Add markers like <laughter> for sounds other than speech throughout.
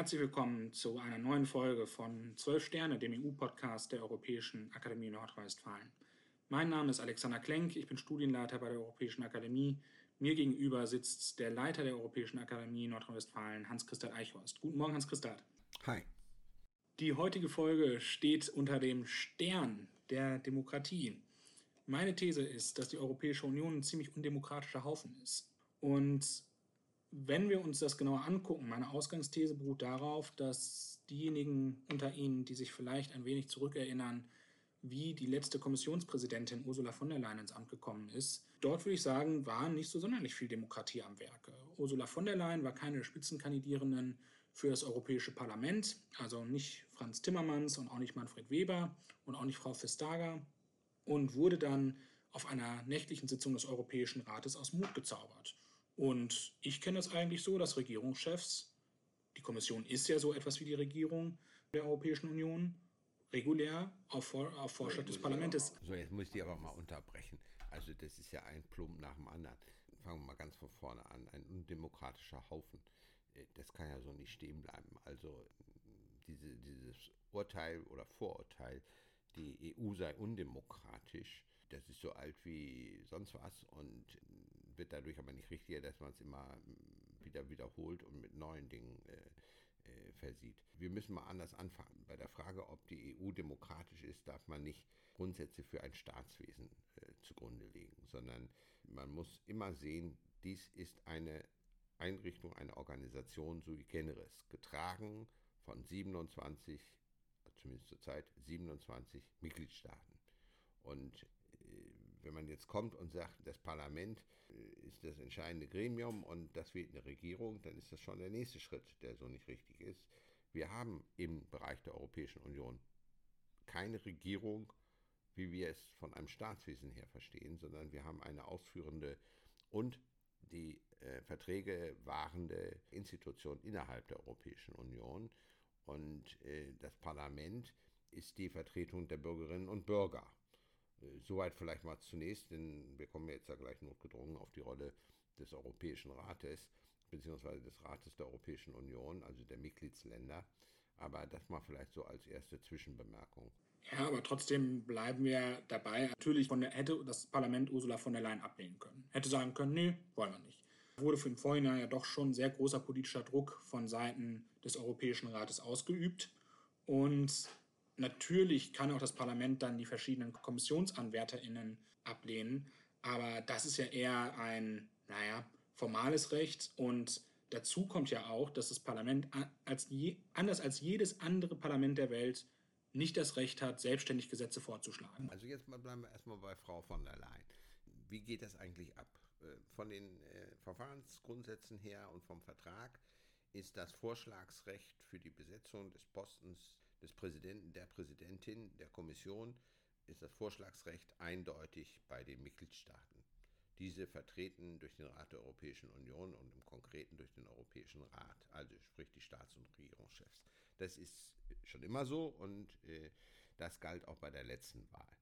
Herzlich willkommen zu einer neuen Folge von 12 Sterne, dem EU-Podcast der Europäischen Akademie Nordrhein-Westfalen. Mein Name ist Alexander Klenk, ich bin Studienleiter bei der Europäischen Akademie. Mir gegenüber sitzt der Leiter der Europäischen Akademie Nordrhein-Westfalen, Hans-Christoph Eichhorst. Guten Morgen, Hans-Christoph. Hi. Die heutige Folge steht unter dem Stern der Demokratie. Meine These ist, dass die Europäische Union ein ziemlich undemokratischer Haufen ist. Und wenn wir uns das genauer angucken, meine Ausgangsthese beruht darauf, dass diejenigen unter Ihnen, die sich vielleicht ein wenig zurückerinnern, wie die letzte Kommissionspräsidentin Ursula von der Leyen ins Amt gekommen ist, dort würde ich sagen, war nicht so sonderlich viel Demokratie am Werke. Ursula von der Leyen war keine der Spitzenkandidierenden für das Europäische Parlament, also nicht Franz Timmermans und auch nicht Manfred Weber und auch nicht Frau Vestager und wurde dann auf einer nächtlichen Sitzung des Europäischen Rates aus Mut gezaubert. Und ich kenne das eigentlich so, dass Regierungschefs, die Kommission ist ja so etwas wie die Regierung der Europäischen Union, regulär auf, auf Vorschlag des Parlaments. So, jetzt muss ich die aber mal unterbrechen. Also das ist ja ein Plump nach dem anderen. Fangen wir mal ganz von vorne an. Ein undemokratischer Haufen. Äh, das kann ja so nicht stehen bleiben. Also diese, dieses Urteil oder Vorurteil, die EU sei undemokratisch, das ist so alt wie sonst was und wird dadurch aber nicht richtiger, dass man es immer wieder wiederholt und mit neuen Dingen äh, äh, versieht. Wir müssen mal anders anfangen. Bei der Frage, ob die EU demokratisch ist, darf man nicht Grundsätze für ein Staatswesen äh, zugrunde legen, sondern man muss immer sehen, dies ist eine Einrichtung, eine Organisation sui generis, getragen von 27, zumindest zurzeit 27 Mitgliedstaaten. Und wenn man jetzt kommt und sagt, das Parlament äh, ist das entscheidende Gremium und das wählt eine Regierung, dann ist das schon der nächste Schritt, der so nicht richtig ist. Wir haben im Bereich der Europäischen Union keine Regierung, wie wir es von einem Staatswesen her verstehen, sondern wir haben eine ausführende und die äh, Verträge wahrende Institution innerhalb der Europäischen Union. Und äh, das Parlament ist die Vertretung der Bürgerinnen und Bürger. Soweit vielleicht mal zunächst, denn wir kommen jetzt ja gleich notgedrungen auf die Rolle des Europäischen Rates beziehungsweise des Rates der Europäischen Union, also der Mitgliedsländer. Aber das mal vielleicht so als erste Zwischenbemerkung. Ja, aber trotzdem bleiben wir dabei. Natürlich der, hätte das Parlament Ursula von der Leyen ablehnen können. Hätte sagen können, nee, wollen wir nicht. Wurde für im Vorhinein ja doch schon sehr großer politischer Druck von Seiten des Europäischen Rates ausgeübt. Und natürlich kann auch das Parlament dann die verschiedenen KommissionsanwärterInnen ablehnen. Aber das ist ja eher ein, naja, formales Recht und dazu kommt ja auch, dass das Parlament als je, anders als jedes andere Parlament der Welt nicht das Recht hat, selbstständig Gesetze vorzuschlagen. Also jetzt bleiben wir erstmal bei Frau von der Leyen. Wie geht das eigentlich ab? Äh, von den äh, Verfahrensgrundsätzen her und vom Vertrag ist das Vorschlagsrecht für die Besetzung des Postens des Präsidenten, der Präsidentin der Kommission, ist das Vorschlagsrecht eindeutig bei den Mitgliedstaaten. Diese vertreten durch den Rat der Europäischen Union und im Konkreten durch den Europäischen Rat, also sprich die Staats- und Regierungschefs. Das ist schon immer so und äh, das galt auch bei der letzten Wahl.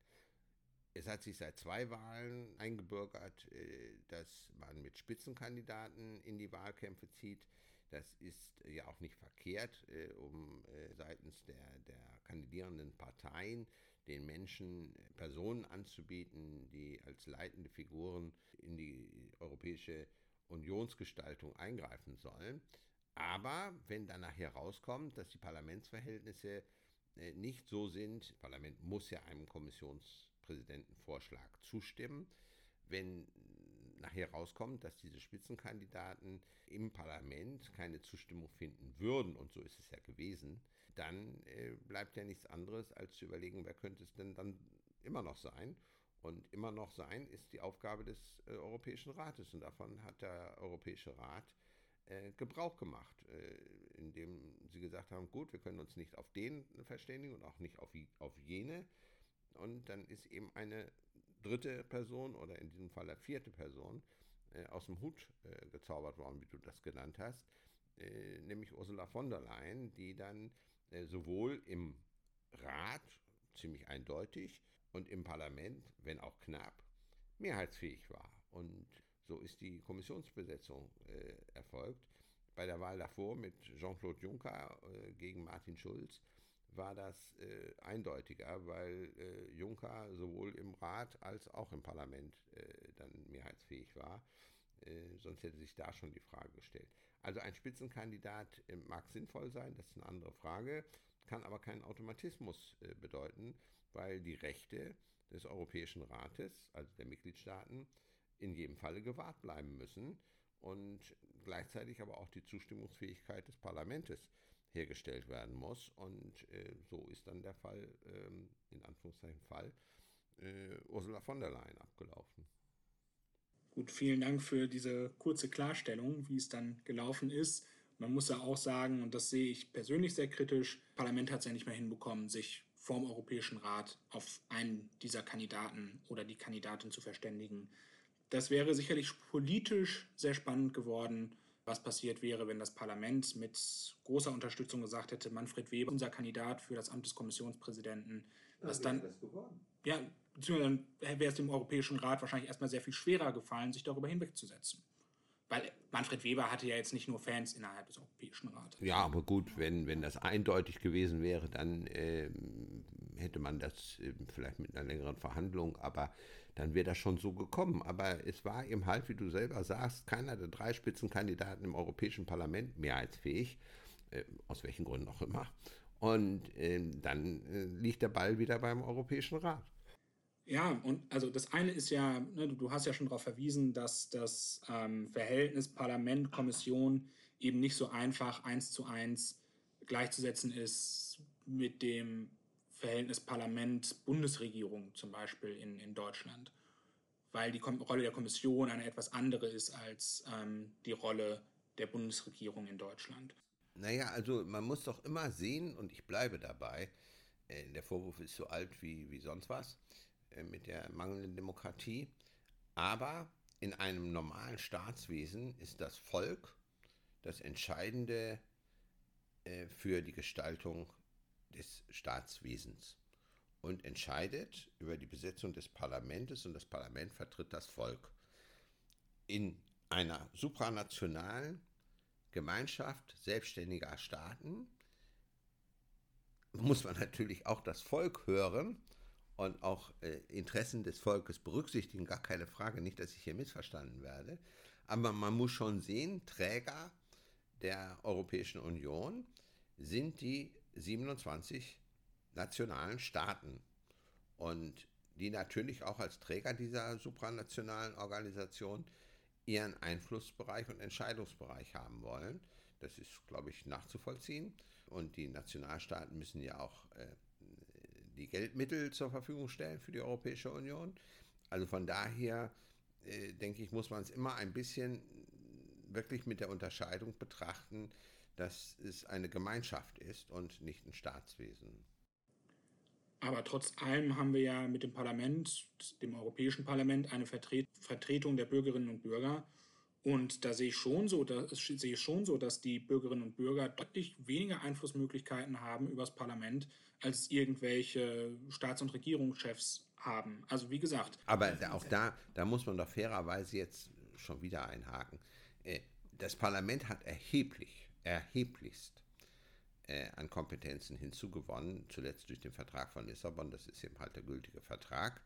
Es hat sich seit zwei Wahlen eingebürgert, äh, dass man mit Spitzenkandidaten in die Wahlkämpfe zieht. Das ist ja auch nicht verkehrt, äh, um äh, seitens der, der kandidierenden Parteien den Menschen Personen anzubieten, die als leitende Figuren in die europäische Unionsgestaltung eingreifen sollen. Aber wenn dann nachher rauskommt, dass die Parlamentsverhältnisse nicht so sind, das Parlament muss ja einem Kommissionspräsidentenvorschlag zustimmen, wenn nachher rauskommt, dass diese Spitzenkandidaten im Parlament keine Zustimmung finden würden, und so ist es ja gewesen, dann äh, bleibt ja nichts anderes, als zu überlegen, wer könnte es denn dann immer noch sein. Und immer noch sein ist die Aufgabe des äh, Europäischen Rates. Und davon hat der Europäische Rat äh, Gebrauch gemacht, äh, indem sie gesagt haben, gut, wir können uns nicht auf den verständigen und auch nicht auf, auf jene. Und dann ist eben eine dritte Person oder in diesem Fall eine vierte Person äh, aus dem Hut äh, gezaubert worden, wie du das genannt hast, äh, nämlich Ursula von der Leyen, die dann äh, sowohl im Rat ziemlich eindeutig und im Parlament, wenn auch knapp, mehrheitsfähig war. Und so ist die Kommissionsbesetzung äh, erfolgt. bei der Wahl davor mit Jean-Claude Juncker äh, gegen Martin Schulz war das äh, eindeutiger, weil äh, Juncker sowohl im Rat als auch im Parlament äh, dann mehrheitsfähig war. Äh, sonst hätte sich da schon die Frage gestellt. Also ein Spitzenkandidat äh, mag sinnvoll sein, das ist eine andere Frage, kann aber keinen Automatismus äh, bedeuten, weil die Rechte des Europäischen Rates, also der Mitgliedstaaten, in jedem Falle gewahrt bleiben müssen und gleichzeitig aber auch die Zustimmungsfähigkeit des Parlaments hergestellt werden muss. Und äh, so ist dann der Fall, ähm, in Anführungszeichen Fall, äh, Ursula von der Leyen abgelaufen. Gut, vielen Dank für diese kurze Klarstellung, wie es dann gelaufen ist. Man muss ja auch sagen, und das sehe ich persönlich sehr kritisch, das Parlament hat es ja nicht mehr hinbekommen, sich vorm Europäischen Rat auf einen dieser Kandidaten oder die Kandidatin zu verständigen. Das wäre sicherlich politisch sehr spannend geworden, was passiert wäre, wenn das Parlament mit großer Unterstützung gesagt hätte, Manfred Weber, unser Kandidat für das Amt des Kommissionspräsidenten, was dann, ja, beziehungsweise dann wäre es dem Europäischen Rat wahrscheinlich erstmal sehr viel schwerer gefallen, sich darüber hinwegzusetzen. Weil Manfred Weber hatte ja jetzt nicht nur Fans innerhalb des Europäischen Rates. Ja, aber gut, wenn, wenn das eindeutig gewesen wäre, dann äh, hätte man das äh, vielleicht mit einer längeren Verhandlung, aber dann wäre das schon so gekommen. Aber es war eben halt, wie du selber sagst, keiner der drei Spitzenkandidaten im Europäischen Parlament mehrheitsfähig, äh, aus welchen Gründen auch immer. Und ähm, dann äh, liegt der Ball wieder beim Europäischen Rat. Ja, und also das eine ist ja, ne, du hast ja schon darauf verwiesen, dass das ähm, Verhältnis Parlament-Kommission eben nicht so einfach eins zu eins gleichzusetzen ist mit dem Verhältnis Parlament-Bundesregierung zum Beispiel in, in Deutschland, weil die Kom Rolle der Kommission eine etwas andere ist als ähm, die Rolle der Bundesregierung in Deutschland. Naja, also man muss doch immer sehen, und ich bleibe dabei, äh, der Vorwurf ist so alt wie, wie sonst was, äh, mit der mangelnden Demokratie. Aber in einem normalen Staatswesen ist das Volk das Entscheidende äh, für die Gestaltung des Staatswesens und entscheidet über die Besetzung des Parlaments und das Parlament vertritt das Volk. In einer supranationalen Gemeinschaft selbstständiger Staaten muss man natürlich auch das Volk hören und auch äh, Interessen des Volkes berücksichtigen, gar keine Frage, nicht, dass ich hier missverstanden werde. Aber man muss schon sehen, Träger der Europäischen Union sind die 27 nationalen Staaten und die natürlich auch als Träger dieser supranationalen Organisation ihren Einflussbereich und Entscheidungsbereich haben wollen. Das ist, glaube ich, nachzuvollziehen. Und die Nationalstaaten müssen ja auch äh, die Geldmittel zur Verfügung stellen für die Europäische Union. Also von daher äh, denke ich, muss man es immer ein bisschen wirklich mit der Unterscheidung betrachten, dass es eine Gemeinschaft ist und nicht ein Staatswesen. Aber trotz allem haben wir ja mit dem Parlament, dem Europäischen Parlament, eine Vertret Vertretung der Bürgerinnen und Bürger. Und da sehe ich schon so, dass, sehe ich schon so, dass die Bürgerinnen und Bürger deutlich weniger Einflussmöglichkeiten haben über das Parlament, als irgendwelche Staats- und Regierungschefs haben. Also wie gesagt. Aber auch da, da muss man doch fairerweise jetzt schon wieder einhaken. Äh, das Parlament hat erheblich, erheblichst äh, an Kompetenzen hinzugewonnen, zuletzt durch den Vertrag von Lissabon, das ist eben halt der gültige Vertrag.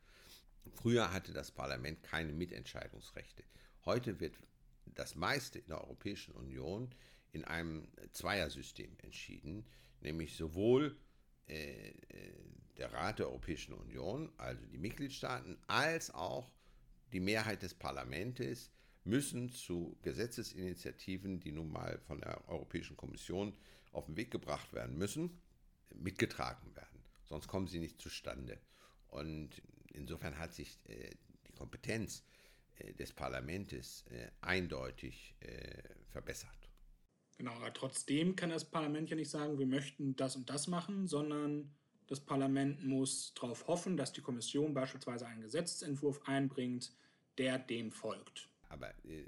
Früher hatte das Parlament keine Mitentscheidungsrechte. Heute wird das meiste in der Europäischen Union in einem Zweiersystem entschieden, nämlich sowohl äh, äh, der Rat der Europäischen Union, also die Mitgliedstaaten, als auch die Mehrheit des Parlaments müssen zu Gesetzesinitiativen, die nun mal von der Europäischen Kommission auf den Weg gebracht werden müssen, mitgetragen werden. Sonst kommen sie nicht zustande. Und insofern hat sich äh, die Kompetenz äh, des Parlaments äh, eindeutig äh, verbessert. Genau, aber trotzdem kann das Parlament ja nicht sagen, wir möchten das und das machen, sondern das Parlament muss darauf hoffen, dass die Kommission beispielsweise einen Gesetzentwurf einbringt, der dem folgt. Aber äh,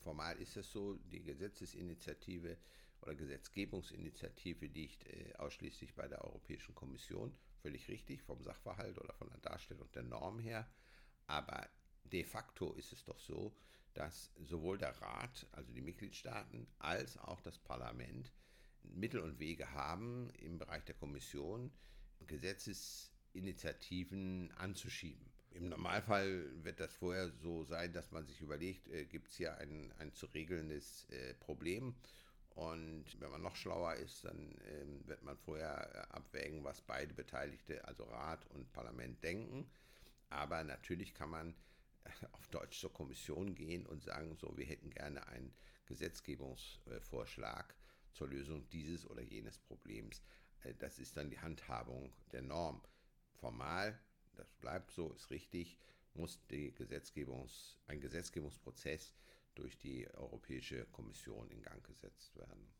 formal ist es so, die Gesetzesinitiative oder Gesetzgebungsinitiative liegt äh, ausschließlich bei der Europäischen Kommission, völlig richtig, vom Sachverhalt oder von der Darstellung der Norm her. Aber de facto ist es doch so, dass sowohl der Rat, also die Mitgliedstaaten, als auch das Parlament Mittel und Wege haben, im Bereich der Kommission Gesetzesinitiativen anzuschieben. Im Normalfall wird das vorher so sein, dass man sich überlegt, äh, gibt es hier ein, ein zu regelndes äh, Problem und wenn man noch schlauer ist, dann ähm, wird man vorher äh, abwägen, was beide Beteiligte, also Rat und Parlament, denken. Aber natürlich kann man äh, auf Deutsch zur Kommission gehen und sagen, so, wir hätten gerne einen Gesetzgebungsvorschlag zur Lösung dieses oder jenes Problems. Äh, das ist dann die Handhabung der Norm. Formal, das bleibt so, ist richtig, muss Gesetzgebungs, ein Gesetzgebungsprozess durch die Europäische Kommission in Gang gesetzt werden.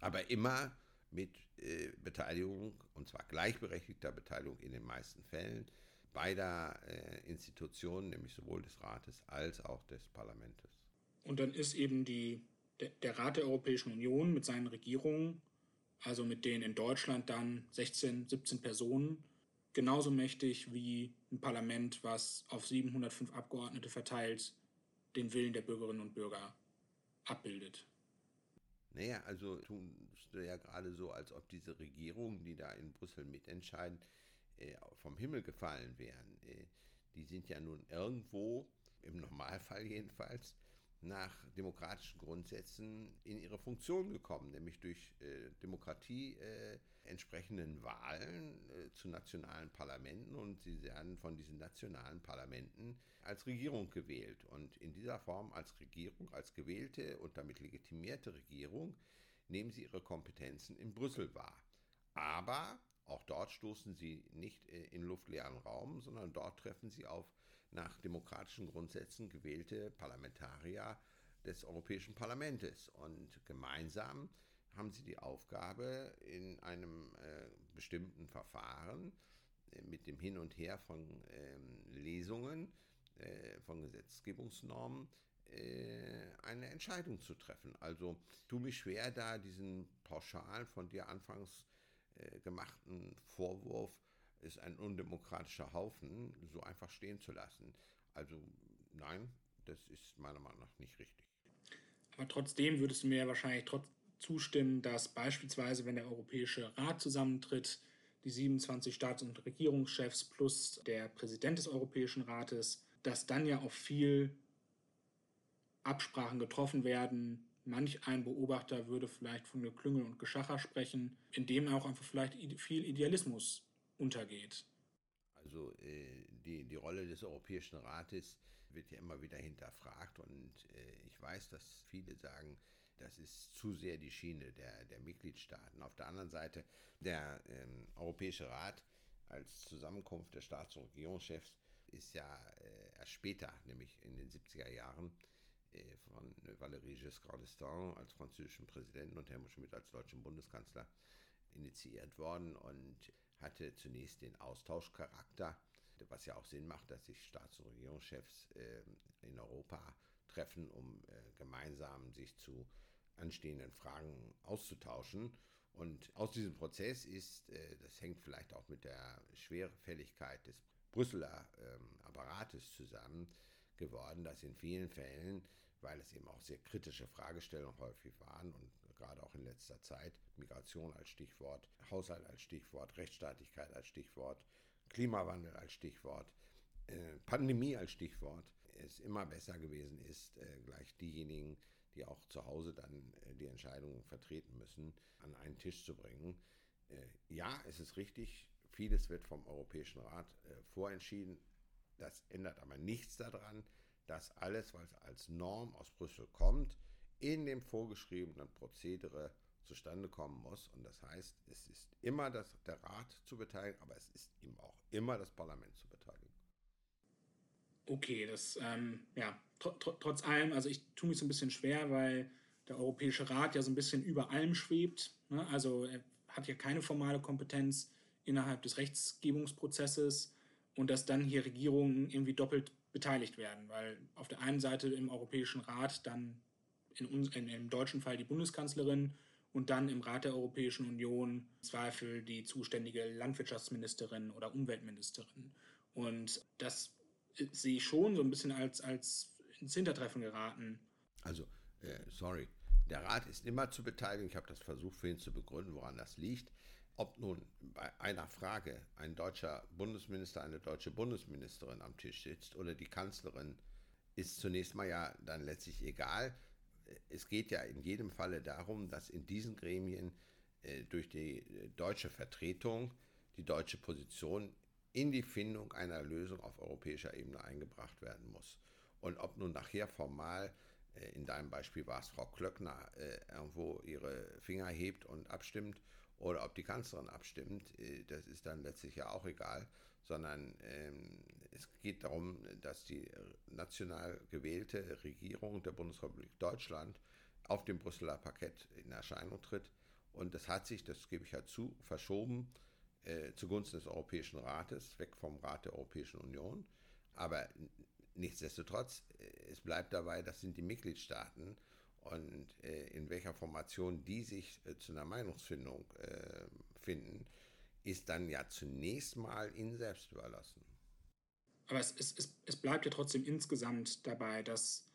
Aber immer mit äh, Beteiligung, und zwar gleichberechtigter Beteiligung in den meisten Fällen, beider äh, Institutionen, nämlich sowohl des Rates als auch des Parlaments. Und dann ist eben die, der, der Rat der Europäischen Union mit seinen Regierungen, also mit den in Deutschland dann 16, 17 Personen, genauso mächtig wie ein Parlament, was auf 705 Abgeordnete verteilt den Willen der Bürgerinnen und Bürger abbildet. Naja, also tust du ja gerade so, als ob diese Regierungen, die da in Brüssel mitentscheiden, äh, vom Himmel gefallen wären. Äh, die sind ja nun irgendwo, im Normalfall jedenfalls, nach demokratischen Grundsätzen in ihre Funktion gekommen, nämlich durch äh, Demokratie äh, entsprechenden Wahlen äh, zu nationalen Parlamenten und sie werden von diesen nationalen Parlamenten als Regierung gewählt. Und in dieser Form als Regierung, als gewählte und damit legitimierte Regierung, nehmen sie ihre Kompetenzen in Brüssel wahr. Aber auch dort stoßen sie nicht äh, in luftleeren Raum, sondern dort treffen sie auf nach demokratischen Grundsätzen gewählte Parlamentarier des Europäischen Parlaments. Und gemeinsam haben sie die Aufgabe, in einem äh, bestimmten Verfahren äh, mit dem Hin und Her von ähm, Lesungen, äh, von Gesetzgebungsnormen, äh, eine Entscheidung zu treffen. Also tu mich schwer, da diesen pauschal von dir anfangs äh, gemachten Vorwurf, ist ein undemokratischer Haufen, so einfach stehen zu lassen. Also nein, das ist meiner Meinung nach nicht richtig. Aber trotzdem würdest du mir wahrscheinlich trotz zustimmen, dass beispielsweise, wenn der Europäische Rat zusammentritt, die 27 Staats- und Regierungschefs plus der Präsident des Europäischen Rates, dass dann ja auch viel Absprachen getroffen werden. Manch ein Beobachter würde vielleicht von Geklüngel und Geschacher sprechen, in dem auch einfach vielleicht viel Idealismus untergeht. Also äh, die, die Rolle des Europäischen Rates wird ja immer wieder hinterfragt und äh, ich weiß, dass viele sagen, das ist zu sehr die Schiene der, der Mitgliedstaaten. Auf der anderen Seite, der ähm, Europäische Rat als Zusammenkunft der Staats- und Regierungschefs ist ja äh, erst später, nämlich in den 70er Jahren, äh, von Valéry Giscard d'Estaing als französischen Präsidenten und Helmut Schmidt als deutschen Bundeskanzler initiiert worden und hatte zunächst den Austauschcharakter, was ja auch Sinn macht, dass sich Staats- und Regierungschefs äh, in Europa treffen, um äh, gemeinsam sich zu anstehenden Fragen auszutauschen. Und aus diesem Prozess ist, äh, das hängt vielleicht auch mit der Schwerfälligkeit des Brüsseler ähm, Apparates zusammen geworden, dass in vielen Fällen, weil es eben auch sehr kritische Fragestellungen häufig waren und gerade auch in letzter Zeit, Migration als Stichwort, Haushalt als Stichwort, Rechtsstaatlichkeit als Stichwort, Klimawandel als Stichwort, äh, Pandemie als Stichwort, es immer besser gewesen ist, äh, gleich diejenigen, die auch zu Hause dann äh, die Entscheidungen vertreten müssen, an einen Tisch zu bringen. Äh, ja, es ist richtig, vieles wird vom Europäischen Rat vorentschieden. Das ändert aber nichts daran, dass alles, was als Norm aus Brüssel kommt, in dem vorgeschriebenen Prozedere zustande kommen muss. Und das heißt, es ist immer das, der Rat zu beteiligen, aber es ist eben auch immer das Parlament zu beteiligen okay, das, ähm, ja, tr tr trotz allem, also ich tue mich so ein bisschen schwer, weil der Europäische Rat ja so ein bisschen über allem schwebt. Ne? Also er hat ja keine formale Kompetenz innerhalb des Rechtsgebungsprozesses und dass dann hier Regierungen irgendwie doppelt beteiligt werden, weil auf der einen Seite im Europäischen Rat dann in uns, in, im deutschen Fall die Bundeskanzlerin und dann im Rat der Europäischen Union Zweifel die zuständige Landwirtschaftsministerin oder Umweltministerin. Und das ich schon so ein bisschen als, als ins Hintertreffen geraten. Also, äh, sorry, der Rat ist immer zu beteiligen. Ich habe das versucht, vorhin zu begründen, woran das liegt. Ob nun bei einer Frage ein deutscher Bundesminister, eine deutsche Bundesministerin am Tisch sitzt oder die Kanzlerin, ist zunächst mal ja dann letztlich egal. Es geht ja in jedem Falle darum, dass in diesen Gremien äh, durch die äh, deutsche Vertretung die deutsche Position in die Findung einer Lösung auf europäischer Ebene eingebracht werden muss. Und ob nun nachher formal, äh, in deinem Beispiel war es Frau Klöckner, irgendwo ihre Finger hebt und abstimmt oder ob die Kanzlerin abstimmt, das ist dann letztlich ja auch egal, sondern ähm, es geht darum, dass die national gewählte Regierung der Bundesrepublik Deutschland auf dem Brüsseler Parkett in Erscheinung tritt. Und das hat sich, das gebe ich ja zu, verschoben äh, zugunsten des Europäischen Rates, weg vom Rat der Europäischen Union. Aber nichtsdestotrotz, äh, es bleibt dabei, das sind die Mitgliedstaaten und äh, in welcher Formation die sich äh, zu einer Meinungsfindung äh, finden, ist dann ja zunächst mal ihnen selbst überlassen. Aber es, es, es bleibt ja trotzdem insgesamt dabei, dass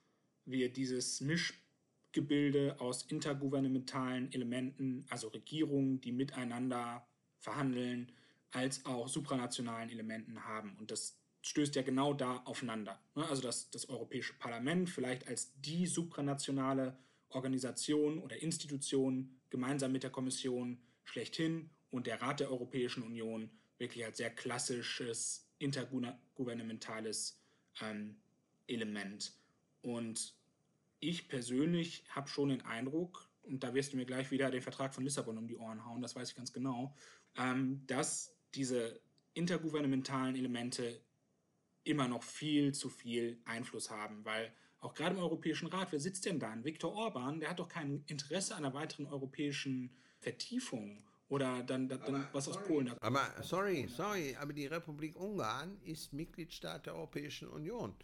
wir dieses Mischgebilde aus intergouvernementalen Elementen, also Regierungen, die miteinander verhandeln, als auch supranationalen Elementen haben. Und das stößt ja genau da aufeinander. Ne? Also dass das Europäische Parlament vielleicht als die supranationale Organisation oder Institution gemeinsam mit der Kommission schlechthin und der Rat der Europäischen Union wirklich als sehr klassisches intergouvernementales ähm, Element. Und ich persönlich habe schon den Eindruck, und da wirst du mir gleich wieder den Vertrag von Lissabon um die Ohren hauen, das weiß ich ganz genau, ähm, dass diese intergouvernementalen Elemente immer noch viel zu viel Einfluss haben, weil auch gerade im Europäischen Rat, wer sitzt denn da? Ein Viktor Orban, der hat doch kein Interesse an einer weiteren europäischen Vertiefung oder dann, dann aber, was aus Polen. Aber sorry, sorry, aber die Republik Ungarn ist Mitgliedstaat der Europäischen Union.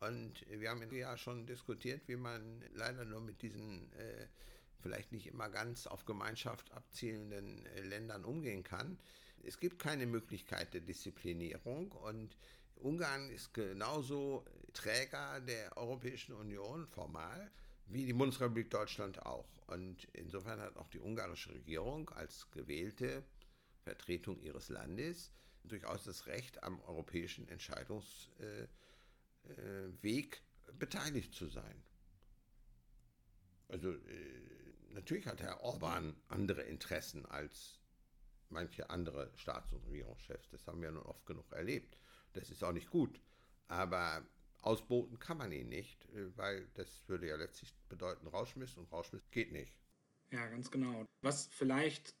Und wir haben ja schon diskutiert, wie man leider nur mit diesen äh, vielleicht nicht immer ganz auf Gemeinschaft abzielenden äh, Ländern umgehen kann. Es gibt keine Möglichkeit der Disziplinierung und Ungarn ist genauso Träger der Europäischen Union formal wie die Bundesrepublik Deutschland auch. Und insofern hat auch die ungarische Regierung als gewählte Vertretung ihres Landes durchaus das Recht, am europäischen Entscheidungsweg beteiligt zu sein. Also natürlich hat Herr Orban andere Interessen als manche andere Staats- und Regierungschefs. Das haben wir nun oft genug erlebt. Das ist auch nicht gut. Aber ausboten kann man ihn nicht, äh, weil das würde ja letztlich bedeuten Rauschmiss und Rauschmiss geht nicht. Ja, ganz genau. Was vielleicht,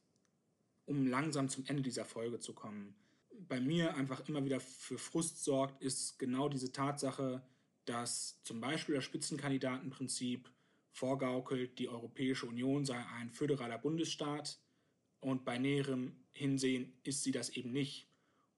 um langsam zum Ende dieser Folge zu kommen, bei mir einfach immer wieder für Frust sorgt, ist genau diese Tatsache, dass zum Beispiel das Spitzenkandidatenprinzip vorgaukelt, die Europäische Union sei ein föderaler Bundesstaat und bei näherem Hinsehen ist sie das eben nicht.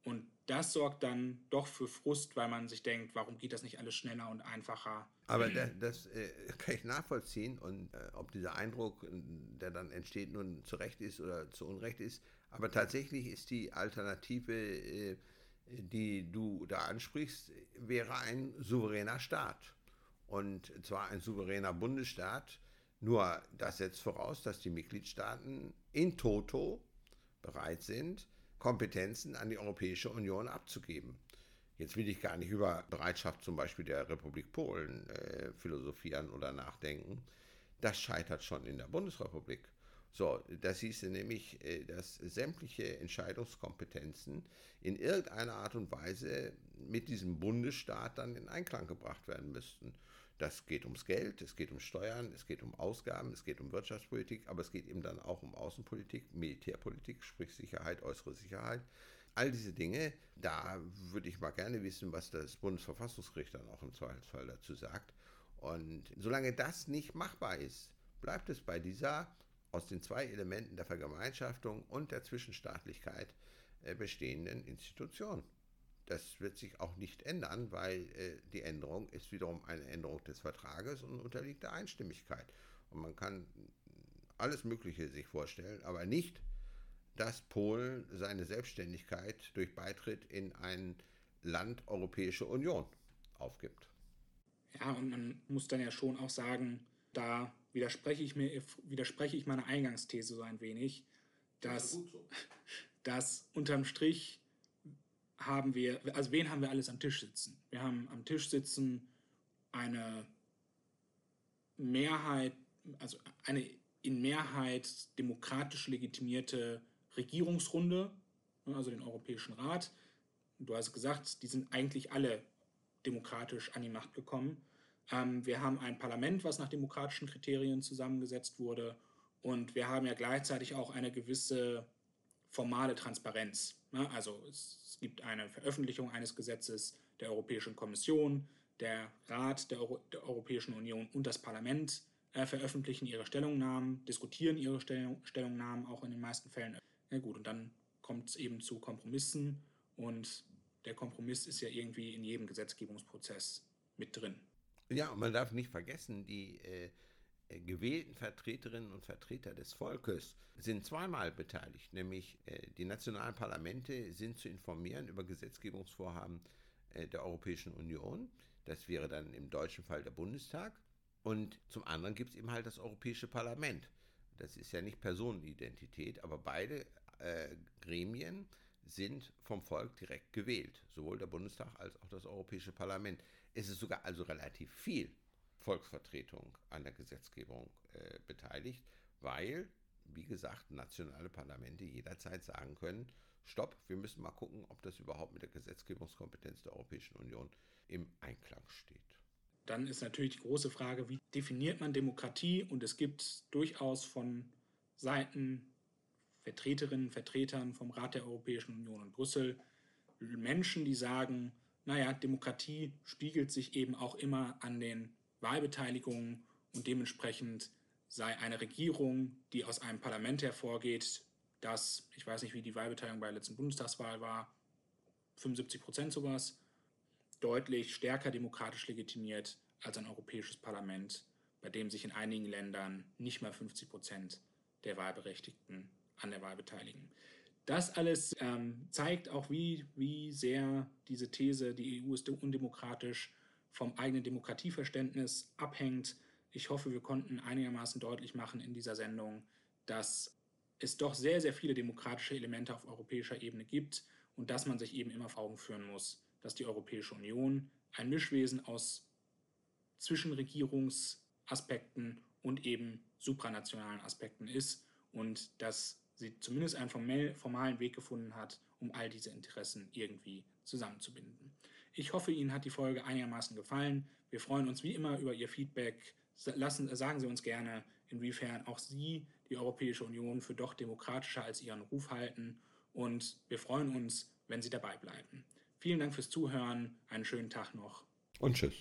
Und das sorgt dann doch für Frust, weil man sich denkt, warum geht das nicht alles schneller und einfacher? Aber das, das äh, kann ich nachvollziehen und äh, ob dieser Eindruck, der dann entsteht, nun zu Recht ist oder zu Unrecht ist. Aber tatsächlich ist die Alternative, äh, die du da ansprichst, wäre ein souveräner Staat und zwar ein souveräner Bundesstaat. Nur das setzt voraus, dass die Mitgliedstaaten in toto bereit sind, Kompetenzen an die Europäische Union abzugeben. Jetzt will ich gar nicht über Bereitschaft zum Beispiel der Republik Polen äh, philosophieren oder nachdenken. Das scheitert schon in der Bundesrepublik. So, das hieße nämlich, äh, dass sämtliche Entscheidungskompetenzen in irgendeiner Art und Weise mit diesem Bundesstaat dann in Einklang gebracht werden müssten. Das geht ums Geld, es geht um Steuern, es geht um Ausgaben, es geht um Wirtschaftspolitik, aber es geht eben dann auch um Außenpolitik, Militärpolitik, sprich Sicherheit, äußere Sicherheit. All diese Dinge, da würde ich mal gerne wissen, was das Bundesverfassungsgericht dann auch im Zweifelsfall dazu sagt. Und solange das nicht machbar ist, bleibt es bei dieser aus den zwei Elementen der Vergemeinschaftung und der Zwischenstaatlichkeit äh, bestehenden Institution. Das wird sich auch nicht ändern, weil äh, die Änderung ist wiederum eine Änderung des Vertrages und unterliegt der Einstimmigkeit. Und man kann alles Mögliche sich vorstellen, aber nicht, dass Polen seine Selbstständigkeit durch Beitritt in ein Land Europäische Union aufgibt. Ja, und man muss dann ja schon auch sagen, da widerspreche ich mir, widerspreche ich meiner Eingangsthese so ein wenig, dass, so. <laughs> dass unterm Strich haben wir, also wen haben wir alles am Tisch sitzen? Wir haben am Tisch sitzen eine Mehrheit, also eine in Mehrheit demokratisch legitimierte Regierungsrunde, also den Europäischen Rat. Du hast gesagt, die sind eigentlich alle demokratisch an die Macht gekommen. Ähm, wir haben ein Parlament, was nach demokratischen Kriterien zusammengesetzt wurde. Und wir haben ja gleichzeitig auch eine gewisse formale Transparenz. Ne? Also es gibt eine Veröffentlichung eines Gesetzes der Europäischen Kommission, der Rat der, Euro der Europäischen Union und das Parlament äh, veröffentlichen ihre Stellungnahmen, diskutieren ihre Stellung Stellungnahmen auch in den meisten Fällen. Ja gut, und dann kommt es eben zu Kompromissen und der Kompromiss ist ja irgendwie in jedem Gesetzgebungsprozess mit drin. Ja, und man darf nicht vergessen, die äh, gewählten Vertreterinnen und Vertreter des Volkes sind zweimal beteiligt, nämlich äh, die nationalen Parlamente sind zu informieren über Gesetzgebungsvorhaben äh, der Europäischen Union. Das wäre dann im deutschen Fall der Bundestag. Und zum anderen gibt es eben halt das Europäische Parlament. Das ist ja nicht Personenidentität, aber beide äh, Gremien sind vom Volk direkt gewählt, sowohl der Bundestag als auch das Europäische Parlament. Es ist sogar also relativ viel Volksvertretung an der Gesetzgebung äh, beteiligt, weil, wie gesagt, nationale Parlamente jederzeit sagen können, stopp, wir müssen mal gucken, ob das überhaupt mit der Gesetzgebungskompetenz der Europäischen Union im Einklang steht. Dann ist natürlich die große Frage, wie definiert man Demokratie? Und es gibt durchaus von Seiten Vertreterinnen Vertretern vom Rat der Europäischen Union in Brüssel Menschen, die sagen, naja, Demokratie spiegelt sich eben auch immer an den Wahlbeteiligungen und dementsprechend sei eine Regierung, die aus einem Parlament hervorgeht, das, ich weiß nicht, wie die Wahlbeteiligung bei der letzten Bundestagswahl war, 75 Prozent sowas, deutlich stärker demokratisch legitimiert als ein europäisches Parlament, bei dem sich in einigen Ländern nicht mal 50 Prozent der Wahlberechtigten an der Wahl beteiligen. Das alles ähm, zeigt auch, wie, wie sehr diese These, die EU ist undemokratisch, vom eigenen Demokratieverständnis abhängt. Ich hoffe, wir konnten einigermaßen deutlich machen in dieser Sendung, dass es doch sehr, sehr viele demokratische Elemente auf europäischer Ebene gibt und dass man sich eben immer vor Augen führen muss, dass die Europäische Union ein Mischwesen aus Zwischenregierungsaspekten und eben supranationalen Aspekten ist und dass sie zumindest einen formellen Weg gefunden hat, um all diese Interessen irgendwie zusammenzubinden. Ich hoffe, Ihnen hat die Folge einigermaßen gefallen. Wir freuen uns wie immer über Ihr Feedback. Lassen, sagen Sie uns gerne, inwiefern auch Sie die Europäische Union für doch demokratischer als Ihren Ruf halten. Und wir freuen uns, wenn Sie dabei bleiben. Vielen Dank fürs Zuhören. Einen schönen Tag noch. Und tschüss.